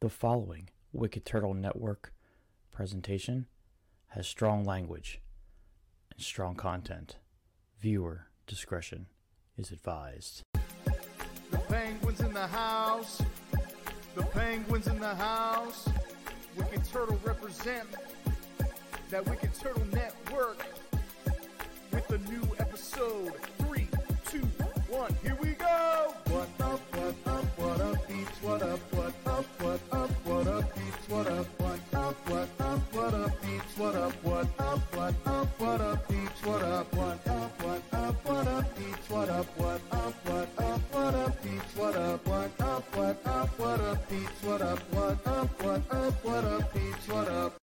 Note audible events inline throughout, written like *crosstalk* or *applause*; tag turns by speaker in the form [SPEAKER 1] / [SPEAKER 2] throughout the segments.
[SPEAKER 1] The following Wicked Turtle Network presentation has strong language and strong content. Viewer discretion is advised.
[SPEAKER 2] The penguins in the house. The penguins in the house. Wicked Turtle represent that Wicked Turtle Network with a new episode. Three, two, one, here we go. What up, what up, what up, beats, what up, what up, what up, what up, beats, what up, what up, what up, what up, beats, what up, what up, what up, what up, beats, what up, what up, what up, what up, beats, what up, what up, what up, what up, beats, what up, what up, what up, what up, beats, what up, what up, what up, what up, beats, what up.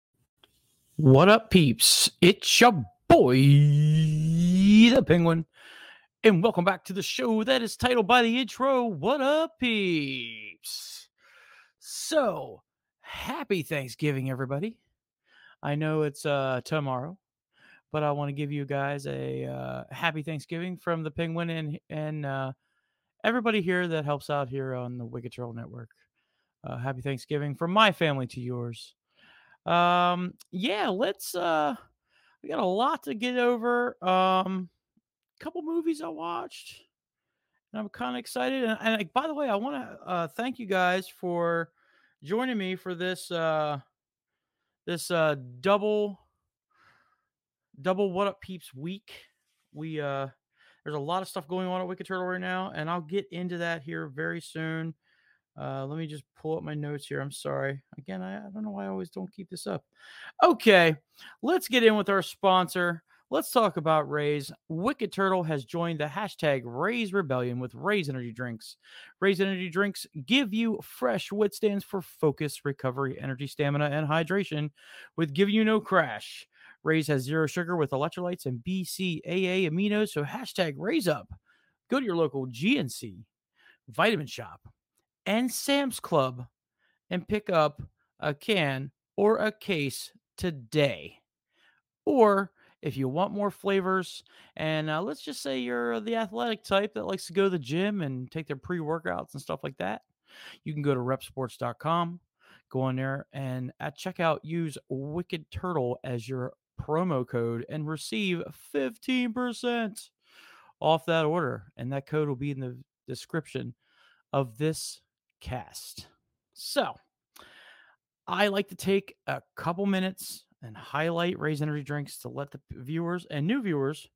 [SPEAKER 1] What up, peeps? It's your boy, the Penguin, and welcome back to the show that is titled by the intro. What up, peeps? So, happy Thanksgiving, everybody. I know it's uh tomorrow, but I want to give you guys a uh, happy Thanksgiving from the Penguin and and uh, everybody here that helps out here on the Wicked Turtle Network. Uh, happy Thanksgiving from my family to yours. Um, yeah, let's uh we got a lot to get over. Um couple movies I watched. And I'm kind of excited. And, and by the way, I want to uh thank you guys for joining me for this uh this uh double double what up peeps week. We uh there's a lot of stuff going on at Wicked Turtle right now, and I'll get into that here very soon. Uh, let me just pull up my notes here. I'm sorry. Again, I, I don't know why I always don't keep this up. Okay, let's get in with our sponsor. Let's talk about Raze. Wicked Turtle has joined the hashtag Raze Rebellion with Raze Energy Drinks. Raze Energy Drinks give you fresh what stands for focus, recovery, energy, stamina, and hydration with Give You No Crash. Raze has zero sugar with electrolytes and BCAA aminos, so hashtag Raze Up. Go to your local GNC, Vitamin Shoppe, and Sam's Club and pick up a can or a case today. Or if you want more flavors, and uh, let's just say you're the athletic type that likes to go to the gym and take their pre workouts and stuff like that, you can go to reppsports.com, go on there, and at checkout, use Wicked Turtle as your promo code and receive 15% off that order. And that code will be in the description of this cast. So, I like to take a couple minutes and highlight Raze Energy Drinks to let the viewers and new viewers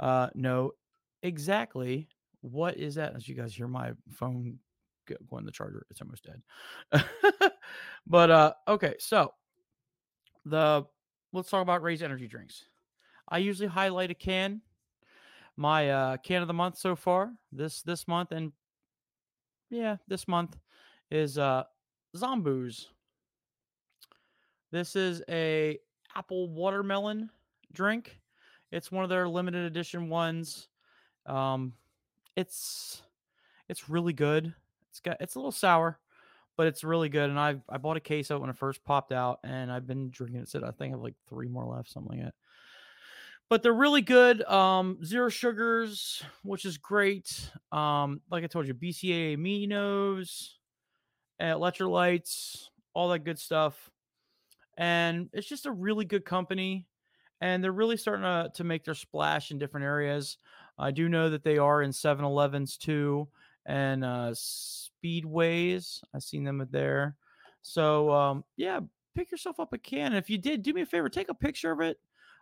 [SPEAKER 1] uh, know exactly what is that. As you guys hear my phone go- going the charger, it's almost dead. *laughs* but uh, okay, so the let's talk about Raze Energy Drinks. I usually highlight a can. My uh, can of the month so far this this month and yeah, this month is uh Zomboos. This is a apple watermelon drink. It's one of their limited edition ones. Um it's it's really good. It's got it's a little sour, but it's really good. And I I bought a case of it when it first popped out, and I've been drinking it. Since I think I have like three more left, something like that. But they're really good. Um, zero sugars, which is great. Um, like I told you, BCA aminos, electrolytes, all that good stuff. And it's just a really good company. And they're really starting to, to make their splash in different areas. I do know that they are in 7 Elevens too and uh, Speedways. I've seen them there. So, um, yeah, pick yourself up a can. And if you did, do me a favor, take a picture of it.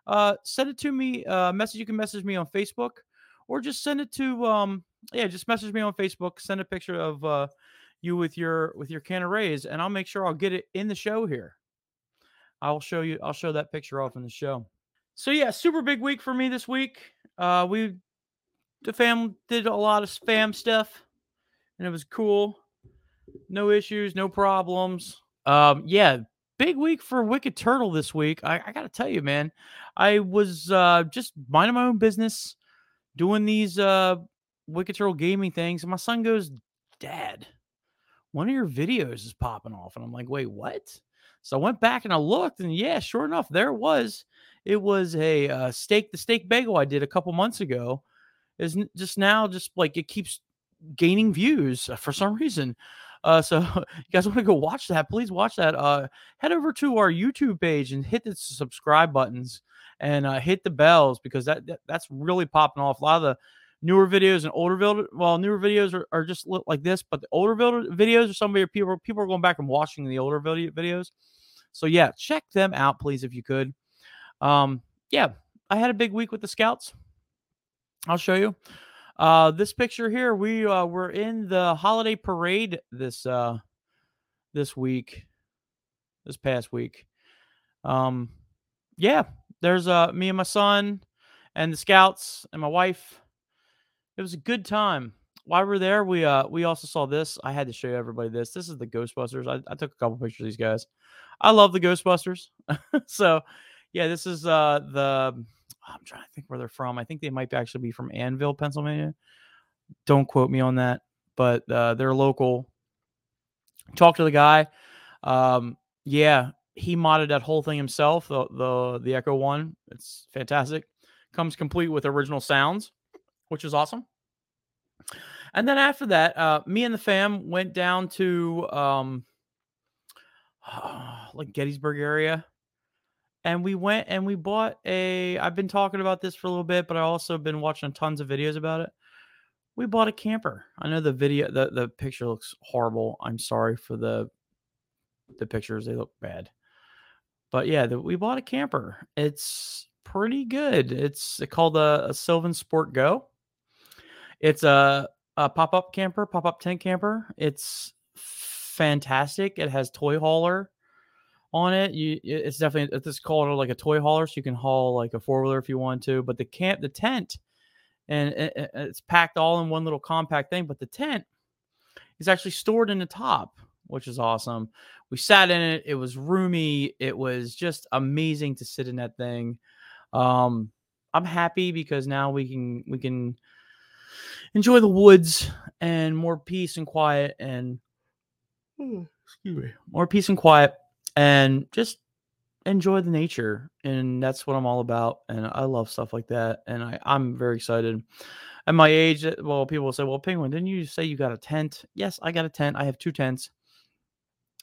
[SPEAKER 1] Uh, send it to me. Uh, message you can message me on Facebook, or just send it to um, yeah, just message me on Facebook. Send a picture of uh, you with your with your can of Raze, and I'll make sure I'll get it in the show here. I'll show you. I'll show that picture off in the show. So yeah, super big week for me this week. Uh, we the fam did a lot of spam stuff, and it was cool. No issues, no problems. Um, yeah, big week for Wicked Turtle this week. I, I gotta tell you, man, I was uh just minding my own business, doing these uh Wicked Turtle gaming things, and my son goes, "Dad, one of your videos is popping off," and I'm like, "Wait, what?" So I went back and I looked, and yeah, sure enough, there it was. It was a uh, steak, the steak bagel I did a couple months ago. Is just now, just like it keeps gaining views for some reason. Uh, so *laughs* you guys want to go watch that? Please watch that. Uh, head over to our YouTube page and hit the subscribe buttons and uh, hit the bells because that, that that's really popping off. A lot of the newer videos and older video, well, newer videos are, are just like this, but the older video, videos are some of your people people are going back and watching the older video videos. So yeah, check them out, please, if you could. Um, yeah, I had a big week with the scouts. I'll show you. Uh, this picture here, we uh, were in the holiday parade this uh, this week, this past week. Um, yeah, there's uh, me and my son and the scouts and my wife. It was a good time. While we are there, we uh we also saw this. I had to show everybody this. This is the Ghostbusters. I, I took a couple pictures of these guys. I love the Ghostbusters. *laughs* so yeah, this is uh the I'm trying to think where they're from. I think they might actually be from Annville, Pennsylvania. Don't quote me on that, but uh, they're local. Talk to the guy. Um, yeah, he modded that whole thing himself. The the the Ecto-1, it's fantastic. Comes complete with original sounds, which is awesome. And then after that, uh, me and the fam went down to um, *sighs* like Gettysburg area. And we went and we bought a i've been talking about this for a little bit but i also been watching tons of videos about it. We bought a camper. I know the video the, the picture looks horrible. I'm sorry for the the pictures. They look bad. But yeah the, we bought a camper. It's pretty good. It's called a, a SylvanSport GO. It's a, a pop-up camper pop-up tent camper it's fantastic it has toy hauler on it. You it's definitely it's called like a toy hauler, so you can haul like a four wheeler if you want to. But the camp, the tent, and it, it's packed all in one little compact thing. But the tent is actually stored in the top, which is awesome. We sat in it. It was roomy. It was just amazing to sit in that thing. Um, I'm happy because now we can we can enjoy the woods and more peace and quiet and excuse me. more peace and quiet and just enjoy the nature and that's what i'm all about and i love stuff like that and I, i'm very excited. At my age eh, well people say well penguin didn't you say you got a tent? Yes i got a tent. I have two tents.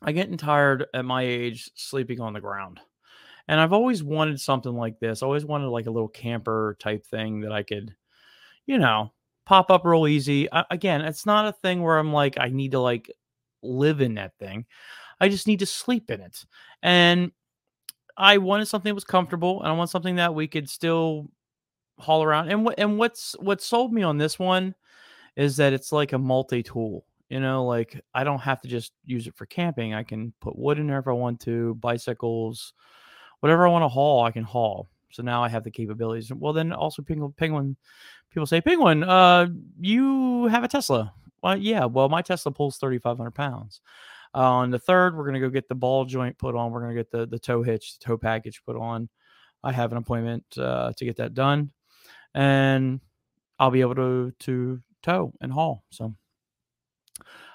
[SPEAKER 1] I getting tired at my age sleeping on the ground and i've always wanted something like this. I always wanted like a little camper type thing that i could you know pop up real easy again it's not a thing where i'm like i need to like live in that thing I just need to sleep in it. And I wanted something that was comfortable, and I want something that we could still haul around. And what and what's what sold me on this one is that it's like a multi-tool. You know, like I don't have to just use it for camping. I can put wood in there if I want to, bicycles, whatever I want to haul, I can haul. So now I have the capabilities. Well, then also penguin, penguin people say, Penguin, uh, you have a Tesla. Well, yeah. Well, my Tesla pulls 3,500 pounds. Uh, on the third, we're gonna go get the ball joint put on. We're gonna get the the tow hitch, the tow package put on. I have an appointment uh, to get that done, and I'll be able to to tow and haul. So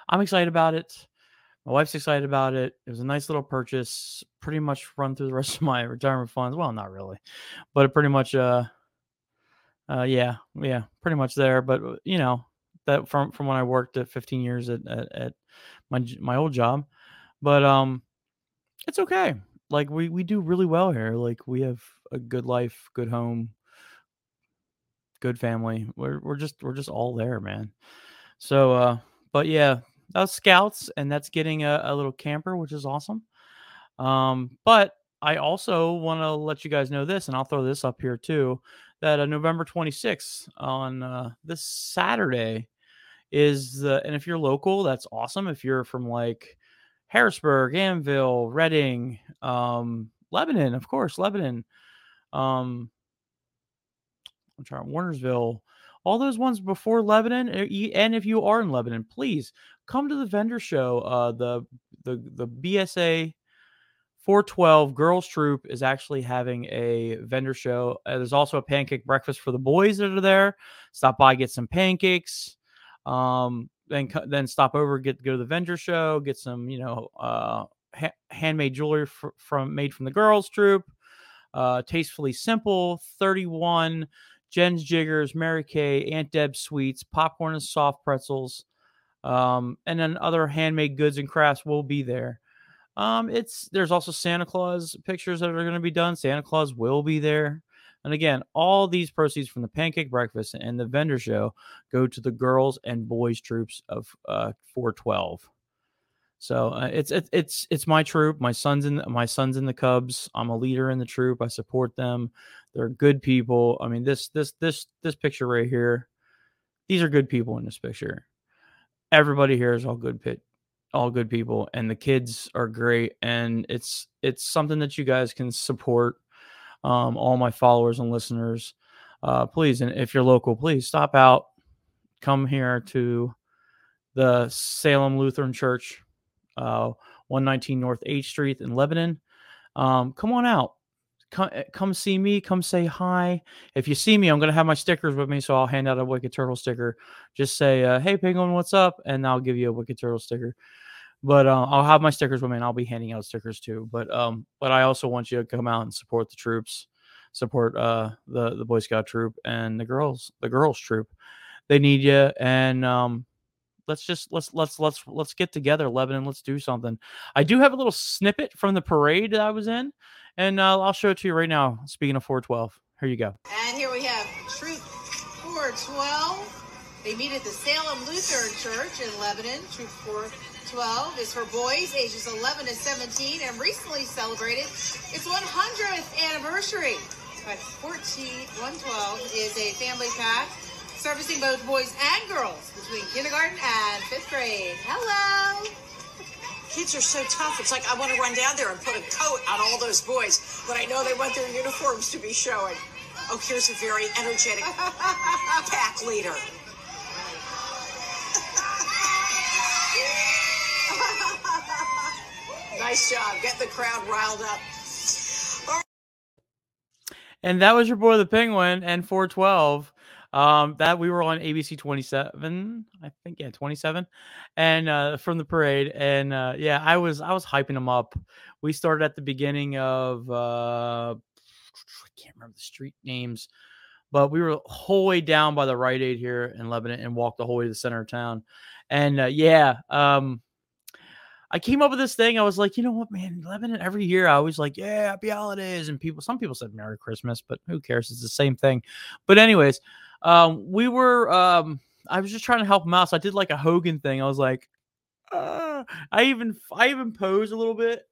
[SPEAKER 1] I'm excited about it. My wife's excited about it. It was a nice little purchase. Pretty much run through the rest of my retirement funds. Well, not really, but it pretty much uh uh yeah yeah pretty much there. But uh, you know that from from when I worked at 15 years at at, at my my old job, but um, it's okay. Like we we do really well here. Like we have a good life, good home, good family. We're we're just we're just all there, man. So uh, but yeah, that's scouts, and that's getting a, a little camper, which is awesome. Um, but I also want to let you guys know this, and I'll throw this up here too. That uh, November 26th on uh, this Saturday, is the and if you're local, that's awesome. If you're from like Harrisburg, Annville, Reading, um, Lebanon, of course, Lebanon, um, I'm trying Wernersville, all those ones before Lebanon, eh, and if you are in Lebanon, please come to the vendor show. Uh, the the the BSA 412 Girls Troop is actually having a vendor show. Uh, there's also a pancake breakfast for the boys that are there. Stop by, get some pancakes. Um, then then stop over, get go to the vendor show, get some you know uh, ha- handmade jewelry fr- from made from the girls troop. Uh, tastefully simple, 31 Jen's Jiggers, Mary Kay, Aunt Deb sweets, popcorn and soft pretzels. Um, and then other handmade goods and crafts will be there. Um, it's there's also Santa Claus pictures that are going to be done. Santa Claus will be there. And again, all these proceeds from the pancake breakfast and the vendor show go to the girls and boys troops of uh, 412. So uh, it's it's it's it's my troop. My son's in my son's in the Cubs. I'm a leader in the troop. I support them. They're good people. I mean this this this this picture right here. These are good people in this picture. Everybody here is all good pit, all good people, and the kids are great. And it's it's something that you guys can support. Um, all my followers and listeners, uh, please, and if you're local, please stop out, come here to the Salem Lutheran Church uh, 119 North 8th Street in Lebanon. Um, come on out. Come, eh, come see me. Come say hi. If you see me, I'm going to have my stickers with me, so I'll hand out a Wicked Turtle sticker. Just say, uh, hey, Penguin, what's up? And I'll give you a Wicked Turtle sticker. But uh, I'll have my stickers with me, and I'll be handing out stickers too. But um, but I also want you to come out and support the troops, support uh the the Boy Scout troop and the girls the girls troop. They need you, and um, let's just let's let's let's let's get together lebanon let's do something. I do have a little snippet from the parade that i was in and uh, i'll show it to you right now speaking of 412 here you go.
[SPEAKER 3] And here we have troop 412 they meet at the salem lutheran church in lebanon. Troop 412 is for boys ages 11 to 17 and recently celebrated its 100th anniversary. But 14 112 is a family pack servicing both boys and girls between kindergarten and fifth grade. Hello.
[SPEAKER 4] Kids are so tough. It's like I want to run down there and put a coat on all those boys, but I know they want their uniforms to be showing. Oh, here's a very energetic *laughs* pack leader. *laughs* nice job. Get the crowd riled up.
[SPEAKER 1] And that was your boy the Penguin and 412. Um, that we were on ABC 27, I think, yeah, 27, and uh, from the parade, and uh, yeah, I was I was hyping them up. We started at the beginning of uh, I can't remember the street names, but we were whole way down by the Rite Aid here in Lebanon and walked the whole way to the center of town, and uh, yeah, um, I came up with this thing. I was like, you know what, man, Lebanon every year I always like, yeah, happy holidays, and people, some people said Merry Christmas, but who cares? It's the same thing. But anyways. Um, we were um, I was just trying to help him out. So I did like a Hogan thing. I was like, uh, I even I even posed a little bit.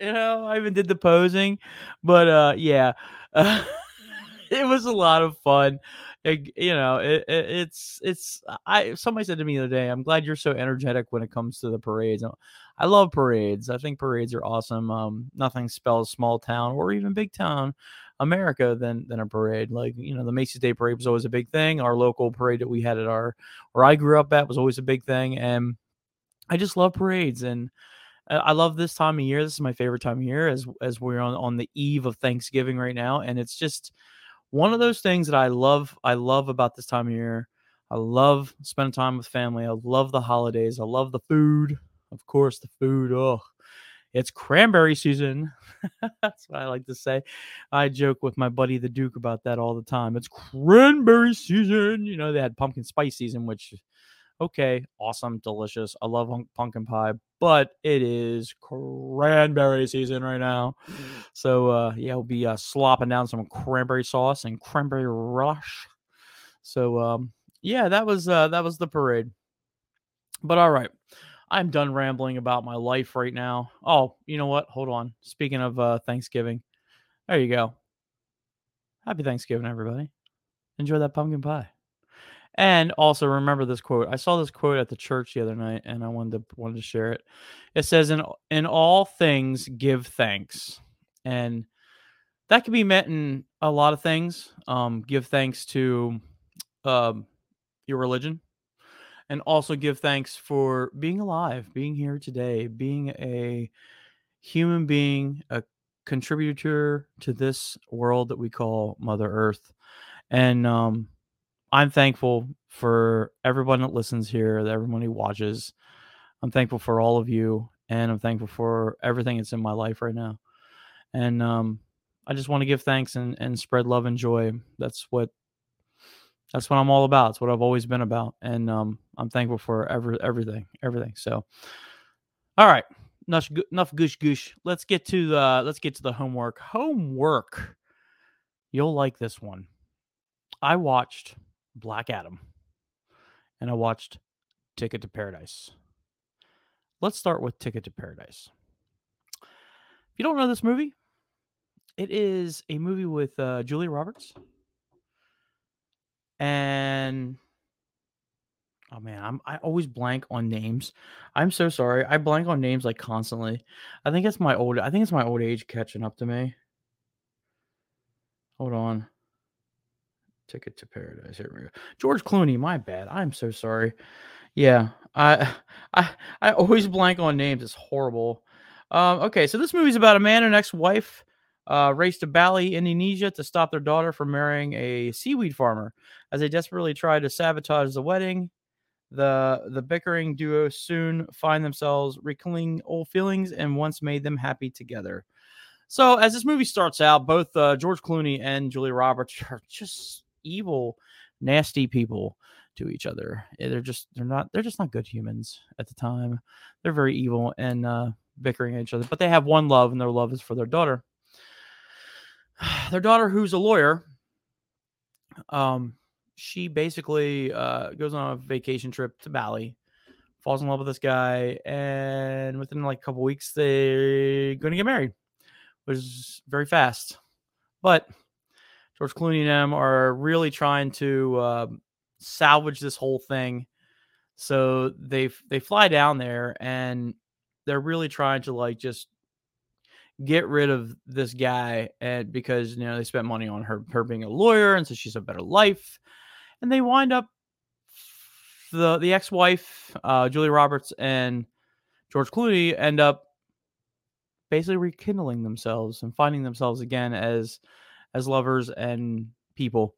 [SPEAKER 1] You know, I even did the posing. But uh, yeah. Uh, *laughs* it was a lot of fun. It, you know, it, it, it's it's. I somebody said to me the other day, "I'm glad you're so energetic when it comes to the parades." I love parades. I think parades are awesome. Um, nothing spells small town or even big town America than than a parade. Like you know, the Macy's Day Parade was always a big thing. Our local parade that we had at our where I grew up at was always a big thing, and I just love parades and. I love this time of year. This is my favorite time of year as as we're on, on the eve of Thanksgiving right now. And it's just one of those things that I love. I love about this time of year. I love spending time with family. I love the holidays. I love the food. Of course, the food. Oh, it's cranberry season. *laughs* That's what I like to say. I joke with my buddy the Duke about that all the time. It's cranberry season. You know, they had pumpkin spice season, which, okay, awesome, delicious. I love pumpkin pie, but it is cranberry season right now. So, uh, yeah, we'll be uh, slopping down some cranberry sauce and cranberry rush. So, um, yeah, that was uh, that was the parade. But all right. I'm done rambling about my life right now. Oh, you know what? Hold on. Speaking of uh, Thanksgiving, there you go. Happy Thanksgiving, everybody. Enjoy that pumpkin pie. And also remember this quote. I saw this quote at the church the other night, and I wanted to wanted to share it. It says, "In in all things, give thanks," and that can be meant in a lot of things. Um, give thanks to um, your religion and also give thanks for being alive, being here today, being a human being, a contributor to this world that we call Mother Earth. And um, I'm thankful for everyone that listens here, everyone who watches. I'm thankful for all of you, and I'm thankful for everything that's in my life right now. And um, I just want to give thanks and, and spread love and joy. That's what That's what I'm all about. It's what I've always been about, and um, I'm thankful for every everything, everything. So, all right, enough enough goosh goosh. Let's get to the let's get to the homework. Homework. You'll like this one. I watched Black Adam, and I watched Ticket to Paradise. Let's start with Ticket to Paradise. If you don't know this movie, it is a movie with uh, Julia Roberts and oh man, I'm I always blank on names. I'm so sorry. I blank on names like constantly. I think it's my old I think it's my old age catching up to me. Hold on. Ticket to Paradise. Here we go. George Clooney. My bad. I'm so sorry. Yeah, I *sighs* I I always blank on names. It's horrible. Um, okay, so this movie's about a man and ex-wife uh, race to Bali, Indonesia, to stop their daughter from marrying a seaweed farmer. As they desperately try to sabotage the wedding, the the bickering duo soon find themselves rekindling old feelings and once made them happy together. So, as this movie starts out, both uh, George Clooney and Julia Roberts *laughs* are just evil, nasty people to each other. Eh, They're just they're not they're just not good humans at the time. They're very evil and uh, bickering at each other, but they have one love, and their love is for their daughter. *sighs* Their daughter, who's a lawyer, um, she basically uh, goes on a vacation trip to Bali, falls in love with this guy, and within like a couple weeks, they're going to get married, which is very fast. But George Clooney and them are really trying to uh, salvage this whole thing. So they they fly down there and they're really trying to like just get rid of this guy and because you know they spent money on her her being a lawyer and so she's a better life and they wind up the the ex-wife uh Julie Roberts and George Clooney end up basically rekindling themselves and finding themselves again as as lovers and people.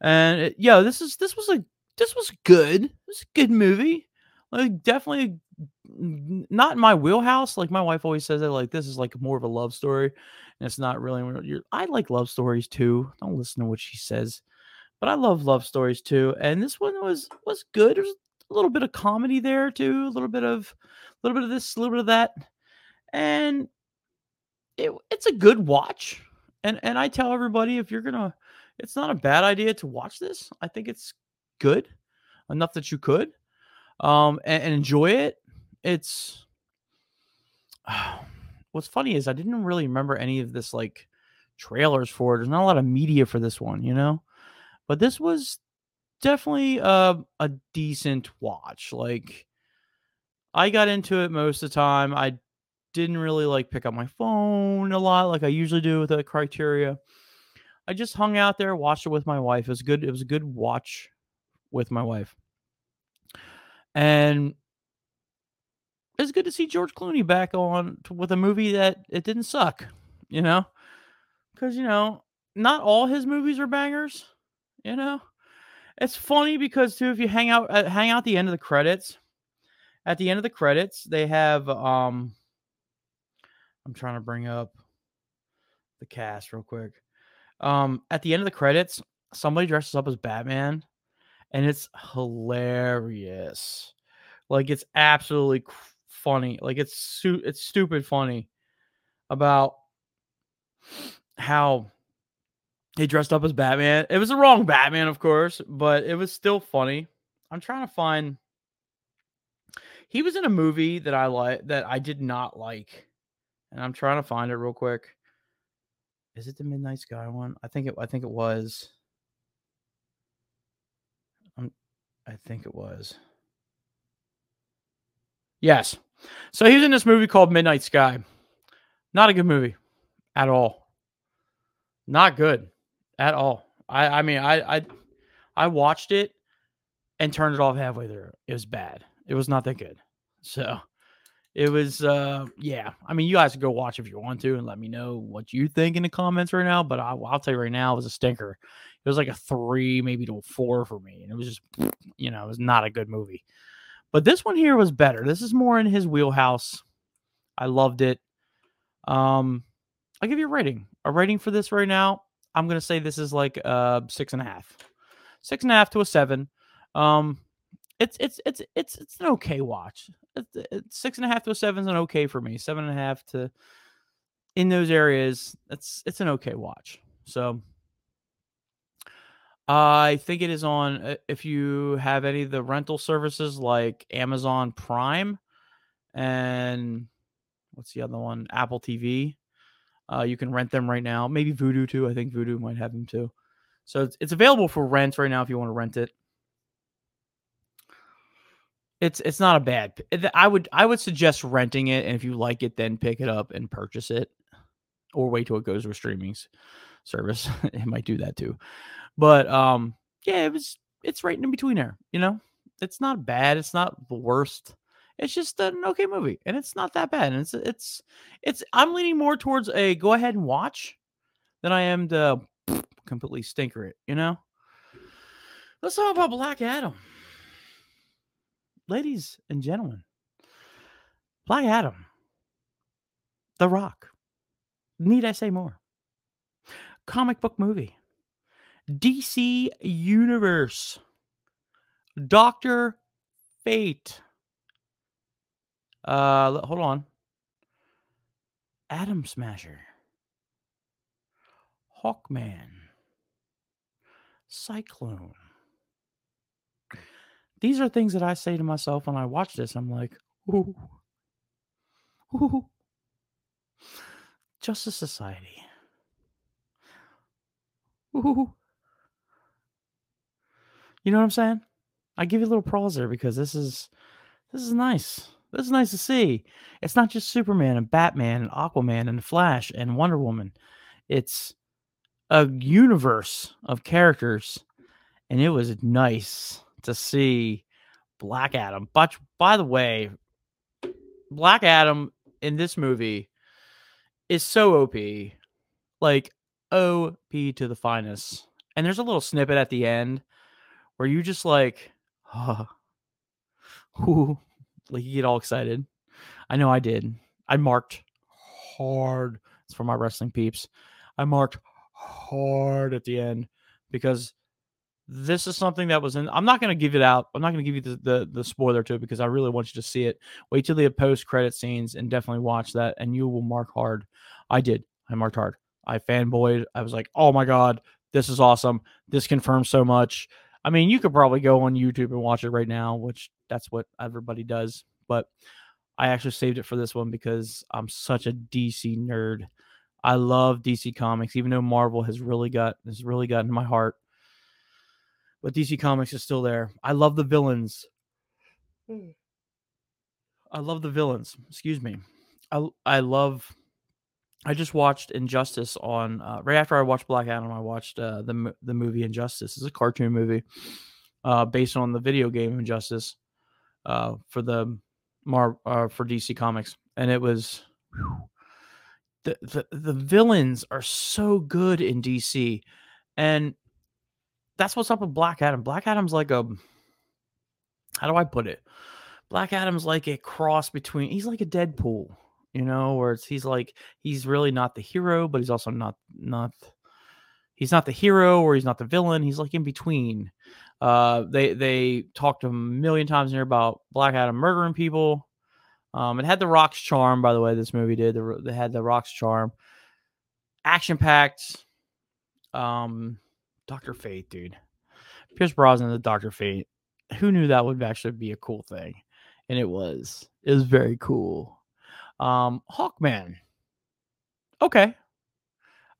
[SPEAKER 1] And it, yeah this is this was a this was good. It was a good movie. Like definitely not in my wheelhouse. Like my wife always says that like this is like more of a love story, and it's not really. I like love stories too. Don't listen to what she says, but I love love stories too. And this one was was good. There's a little bit of comedy there too, a little bit of a little bit of this, a little bit of that, and it it's a good watch. And and I tell everybody if you're gonna, it's not a bad idea to watch this. I think it's good enough that you could um and, and enjoy it it's what's funny is i didn't really remember any of this like trailers for it. There's not a lot of media for this one you know? But this was definitely uh, a decent watch like i got into it most of the time. I didn't really like pick up my phone a lot like i usually do with the criteria. I just hung out there watched it with my wife. It was good it was a good watch with my wife. And it's good to see George Clooney back on t- with a movie that it didn't suck, you know, because you know not all his movies are bangers, you know. It's funny because too, if you hang out at, hang out the end of the credits, at the end of the credits they have um, I'm trying to bring up the cast real quick. Um, at the end of the credits, somebody dresses up as Batman, and it's hilarious. Like it's absolutely funny. Like it's su- it's stupid funny about how he dressed up as Batman. It was the wrong Batman, of course, but it was still funny. I'm trying to find. He was in a movie that I like that I did not like, and I'm trying to find it real quick. Is it the Midnight Sky one? I think it. I think it was. Um, I think it was. Yes. So he was in this movie called Midnight Sky. Not a good movie at all. Not good at all. I I mean I I I watched it and turned it off halfway through. It was bad. It was not that good. So it was uh yeah. I mean you guys can go watch if you want to and let me know what you think in the comments right now, but I, I'll tell you right now it was a stinker. It was like a 3 maybe to a 4 for me and it was just you know, it was not a good movie. But this one here was better. This is more in his wheelhouse. I loved it. Um, I'll give you a rating. A rating for this right now. I'm gonna say this is like uh six and a half. six and a half to a seven. Um, it's it's it's it's it's an okay watch. It's, it's six and a half to a seven is an okay for me. Seven and a half to in those areas, it's it's an okay watch. So I think it is on uh, if you have any of the rental services like Amazon Prime and what's the other one? Apple TV. Uh, you can rent them right now. Maybe Vudu too. I think Vudu might have them too. So it's, it's available for rent right now if you want to rent it. It's it's not a bad. I would I would suggest renting it, and if you like it, then pick it up and purchase it, or wait till it goes to a streaming service. *laughs* it might do that too. But um, yeah, it was it's right in between there. You know, it's not bad. It's not the worst. It's just an okay movie, and it's not that bad. And it's it's it's. I'm leaning more towards a go ahead and watch than I am to *laughs* completely stinker it. You know. Let's talk about Black Adam, ladies and gentlemen. Black Adam, The Rock. Need I say more? Comic book movie. DC Universe. Doctor Fate. Uh, hold on. Atom Smasher. Hawkman. Cyclone. These are things that I say to myself when I watch this. I'm like, ooh, ooh. Justice Society. Ooh. You know what I'm saying? I give you a little pause there because this is this is nice. This is nice to see. It's not just Superman and Batman and Aquaman and Flash and Wonder Woman. It's a universe of characters, and it was nice to see Black Adam. But by the way, Black Adam in this movie is so OP, like OP to the finest. And there's a little snippet at the end where you just like, *sighs* oh, whoo, like you get all excited. I know I did. I marked hard. It's for my wrestling peeps. I marked hard at the end because this is something that was in. I'm not going to give it out. I'm not going to give you the, the, the spoiler to it because I really want you to see it. Wait till the post credit scenes and definitely watch that, and you will mark hard. I did. I marked hard. I fanboyed. I was like, oh my god, this is awesome. This confirms so much. I mean, you could probably go on YouTube and watch it right now, which that's what everybody does. But I actually saved it for this one because I'm such a DC nerd. I love DC Comics, even though Marvel has really got has really gotten my heart. But DC Comics is still there. I love the villains. I love the villains. Excuse me. I I love. I just watched Injustice on uh, right after I watched Black Adam. I watched uh, the the movie Injustice. It's a cartoon movie uh, based on the video game Injustice uh, for the Mar uh, for DC Comics, and it was whew, the, the the villains are so good in DC, and that's what's up with Black Adam. Black Adam's like a how do I put it? Black Adam's like a cross between he's like a Deadpool, you know, where it's he's like he's really not the hero, but he's also not not he's not the hero or he's not the villain. He's like in between. Uh, they they talked a million times in here about Black Adam murdering people. Um, it had the Rock's charm, by the way. This movie did. They had the Rock's charm, action packed. Um, Doctor Fate, dude. Pierce Brosnan, the Doctor Fate. Who knew that would actually be a cool thing? And it was. It was very cool. Um, Hawkman. Okay. I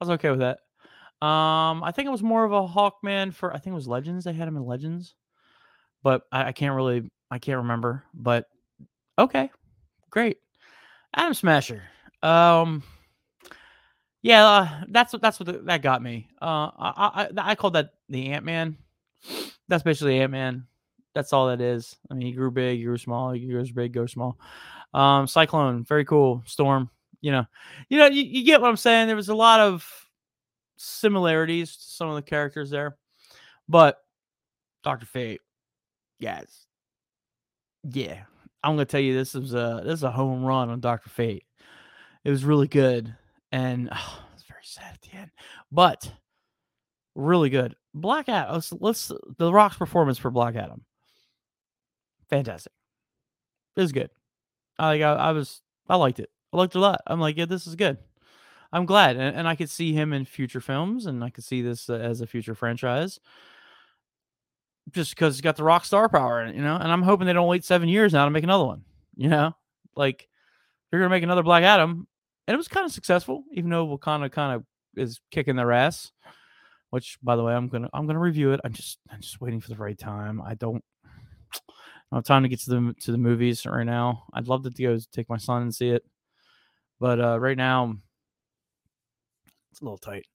[SPEAKER 1] was okay with that. Um, I think it was more of a Hawkman for I think it was Legends. They had him in Legends, but I, I can't really I can't remember. But okay, great. Atom Smasher. Um, yeah, uh, that's what that's what the, that got me. Uh, I I, I called that the Ant Man. That's basically Ant Man. That's all that is. I mean, he grew big, he grew small, he grew big, go small. Um, Cyclone, very cool. Storm, you know, you know, you, you get what I'm saying. There was a lot of similarities to some of the characters there. But Doctor Fate, yes, yeah, I'm gonna tell you this is a this is a home run on Doctor Fate. It was really good, and *sighs* oh, it was very sad at the end. But really good. Black Adam. Let's, let's the Rock's performance for Black Adam. Fantastic. It was good. I like. I, was. I liked it. I liked it a lot. I'm like, yeah, this is good. I'm glad, and, and I could see him in future films, and I could see this uh, as a future franchise. Just because he's got the rock star power, you know, and I'm hoping they don't wait seven years now to make another one. You know, like they're gonna make another Black Adam, and it was kind of successful, even though Wakanda kind of is kicking their ass. Which, by the way, I'm gonna I'm gonna review it. I'm just I'm just waiting for the right time. I don't I don't have time to get to the to the movies right now. I'd love to go take my son and see it, but uh, right now it's a little tight.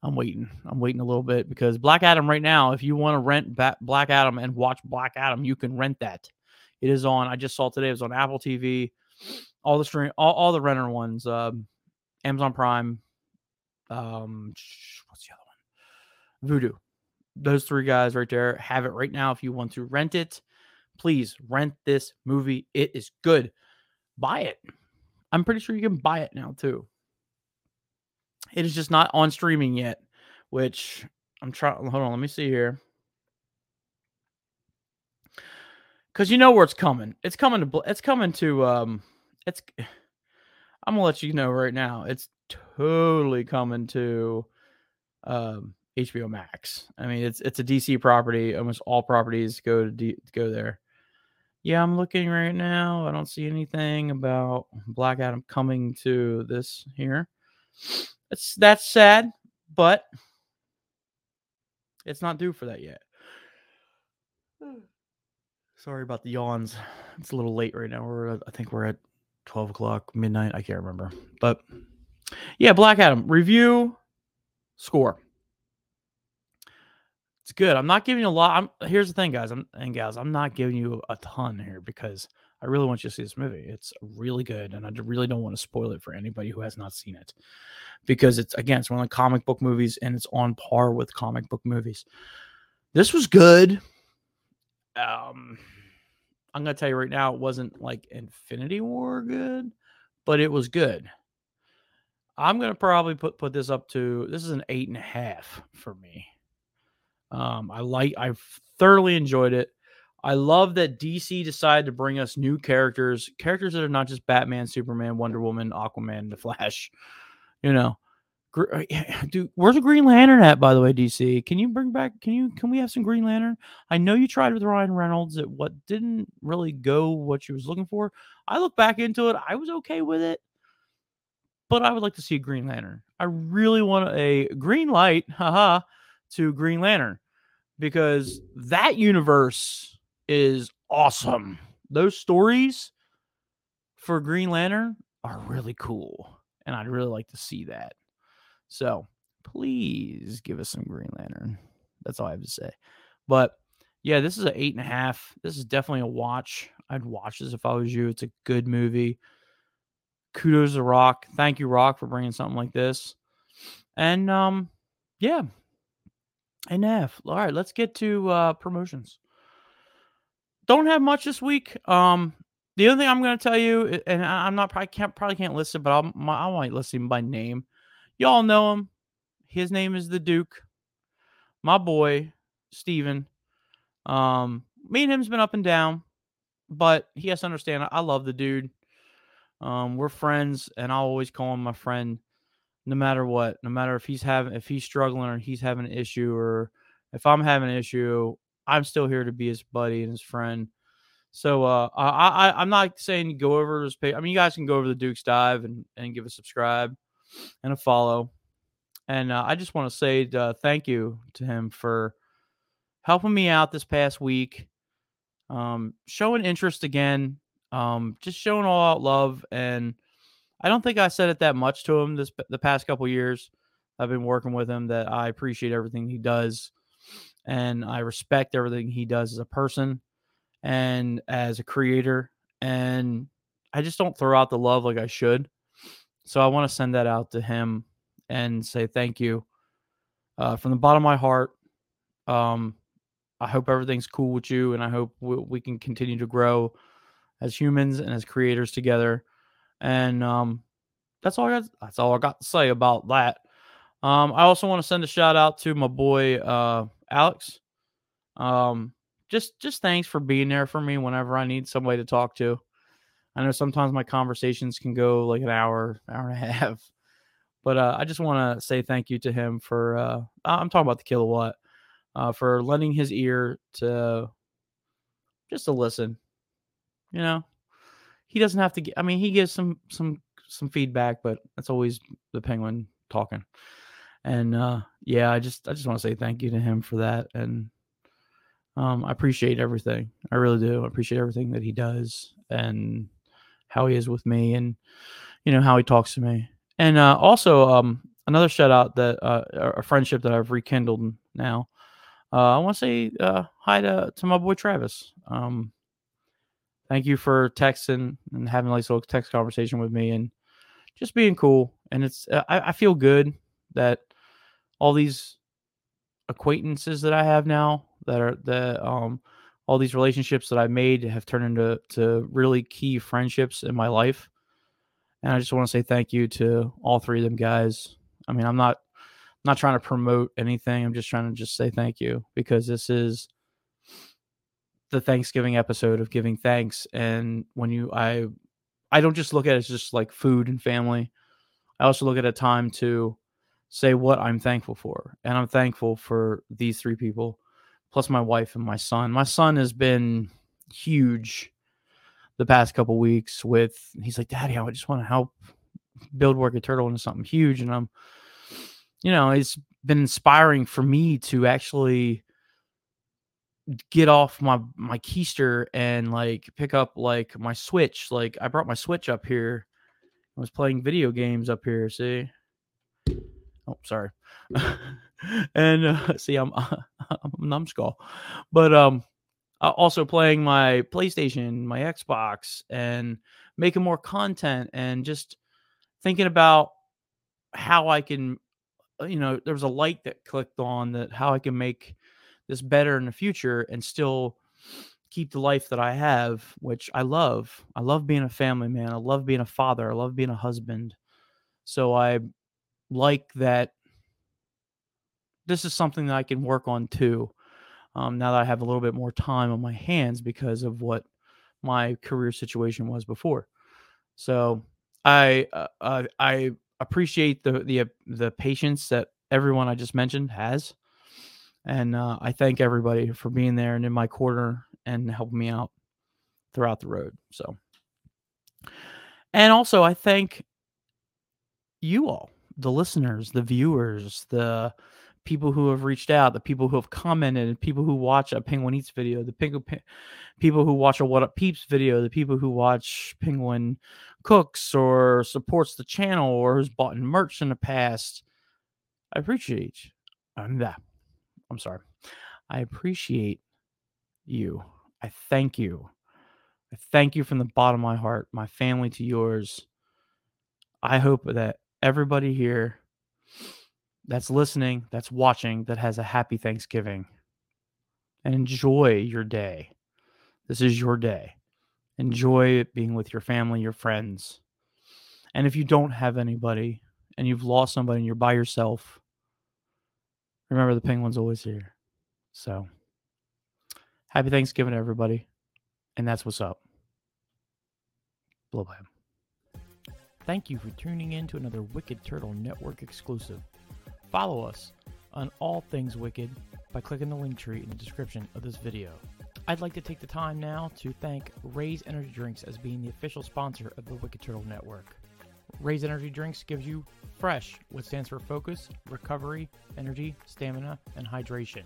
[SPEAKER 1] I'm waiting. I'm waiting a little bit because Black Adam right now, if you want to rent Black Adam and watch Black Adam, you can rent that. It is on. I just saw today. It was on Apple TV, all the stream, all, all the renter ones, um, Amazon Prime. Um, *sniffs* what's the other one? Vudu. Those three guys right there have it right now. If you want to rent it, please rent this movie. It is good. Buy it. I'm pretty sure you can buy it now too. It is just not on streaming yet, which I'm trying. Hold on, let me see here. Because you know where it's coming. It's coming to. It's coming to. Um, it's. *sighs* I'm gonna let you know right now. It's totally coming to. Um, HBO Max. I mean, it's it's a DC property. Almost all properties go to D, go there. Yeah, I'm looking right now. I don't see anything about Black Adam coming to this here. It's that's sad, but it's not due for that yet. *sighs* Sorry about the yawns. *sighs* It's a little late right now. We're I think we're at 12 o'clock midnight. I can't remember, but yeah, Black Adam review score. It's good. I'm not giving you a lot. I'm here's the thing, guys. I'm and gals. I'm not giving you a ton here because I really want you to see this movie. It's really good, and I really don't want to spoil it for anybody who has not seen it because it's again, it's one of the comic book movies, and it's on par with comic book movies. This was good. Um, I'm gonna tell you right now, it wasn't like Infinity War good, but it was good. I'm gonna probably put put this up to this is an eight and a half for me. Um, I like I thoroughly enjoyed it. I love that DC decided to bring us new characters, characters that are not just Batman, Superman, Wonder Woman, Aquaman, *laughs* The Flash. You know, Uh, dude, where's the Green Lantern at? By the way, DC, can you bring back? Can you? Can we have some Green Lantern? I know you tried with Ryan Reynolds. It what didn't really go what you was looking for. I look back into it. I was okay with it, but I would like to see a Green Lantern. I really want a green light, haha, to Green Lantern because that universe is awesome. Those stories for Green Lantern are really cool. And I'd really like to see that. So please give us some Green Lantern. That's all I have to say. But yeah, this is an eight and a half. This is definitely a watch. I'd watch this if I was you. It's a good movie. Kudos to Rock. Thank you, Rock, for bringing something like this. And um, yeah, NF. All right, let's get to uh, promotions. Don't have much this week. Um, the other thing I'm going to tell you, and I'm not probably can't probably can't list it, but I'll I might list him by name. Y'all know him. His name is the Duke. My boy, Steven. Um, me and him's been up and down, but he has to understand I love the dude. Um, we're friends, and I'll always call him my friend no matter what, no matter if he's having if he's struggling or he's having an issue or if I'm having an issue, I'm still here to be his buddy and his friend. So uh, I, I I'm not saying go over his page. I mean, you guys can go over the Duke's Dive and and give a subscribe and a follow. And uh, I just want to say uh, thank you to him for helping me out this past week, um, showing interest again, um, just showing all out love and I don't think I said it that much to him this the past couple years. I've been working with him that I appreciate everything he does and I respect everything he does as a person and as a creator and I just don't throw out the love like I should. So I want to send that out to him and say thank you uh, from the bottom of my heart. Um, I hope everything's cool with you, and I hope we, we can continue to grow as humans and as creators together. And um, that's all I got. That's all I got to say about that. Um, I also want to send a shout out to my boy uh, Alex. Um, just just thanks for being there for me whenever I need somebody to talk to. I know sometimes my conversations can go like an hour, hour and a *laughs* half, but uh, I just want to say thank you to him for. Uh, I'm talking about the kilowatt uh, for lending his ear to just to listen. You know, he doesn't have to. Get, I mean, he gives some some some feedback, but that's always the penguin talking. And uh, yeah, I just I just want to say thank you to him for that, and um, I appreciate everything. I really do. I appreciate everything that he does and how he is with me, and you know how he talks to me. And uh, also, um, another shout out that uh, a friendship that I've rekindled now. Uh, I want to say uh, hi to, to my boy Travis. Um, thank you for texting and having a nice little text conversation with me and just being cool. And it's uh, I, I feel good that all these acquaintances that I have now that are the um all these relationships that I've made have turned into to really key friendships in my life. And I just want to say thank you to all three of them guys. I mean, I'm not not trying to promote anything. I'm just trying to just say thank you because this is the Thanksgiving episode of giving thanks. And when you, I, I don't just look at it as just like food and family. I also look at a time to say what I'm thankful for. And I'm thankful for these three people, plus my wife and my son. My son has been huge the past couple weeks with, he's like, Daddy, I just want to help build Wicked Turtle into something huge. And I'm, you know, it's been inspiring for me to actually get off my my keister and like pick up like my switch like i brought my switch up here i was playing video games up here see oh sorry *laughs* *laughs* and uh, *laughs* see i'm *laughs* i'm a numbskull but um also playing my playstation my xbox and making more content and just thinking about how i can uh, you know, there was a light that clicked on that how I can make this better in the future and still keep the life that I have, which I love. I love being a family man. I love being a father. I love being a husband. So I like that this is something that I can work on too. Um, now that I have a little bit more time on my hands because of what my career situation was before. So I uh, uh, I appreciate the the the patience that everyone I just mentioned has, and uh, I thank everybody for being there and in my corner and helping me out throughout the road. So, and also I thank you all, the listeners, the viewers, the people who have reached out, the people who have commented, people who watch a Penguin Eats video, the penguin, people who watch a What Up Peeps video, the people who watch Penguin Cooks or supports the channel or who's bought merch in the past. I appreciate uh, I'm that. I'm sorry. I appreciate you. I thank you. I thank you from the bottom of my heart, my family to yours. I hope that everybody here that's listening, that's watching, that has a happy Thanksgiving. And enjoy your day. This is your day. Enjoy being with your family, your friends. And if you don't have anybody and you've lost somebody and you're by yourself, remember the penguin's always here. So happy Thanksgiving, to everybody. And that's what's up. By him. Thank you for tuning in to another Wicked Turtle Network exclusive. Follow us on all things Wicked by clicking the link tree in the description of this video. I'd like to take the time now to thank Raze Energy Drinks as being the official sponsor of the Wicked Turtle Network. Raze Energy Drinks gives you fresh, what stands for focus, recovery, energy, stamina, and hydration,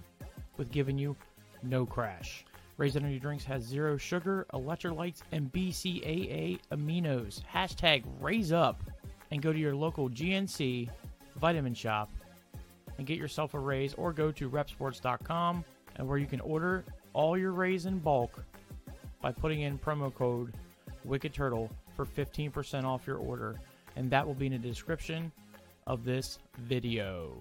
[SPEAKER 1] with giving you no crash. Raze Energy Drinks has zero sugar, electrolytes, and BCAA aminos. Hashtag Raze up and go to your local GNC Vitamin Shoppe and get yourself a Raze or go to reppsports.com and where you can order all your Raze in bulk by putting in promo code Wicked Turtle for 15% off your order. And that will be in the description of this video.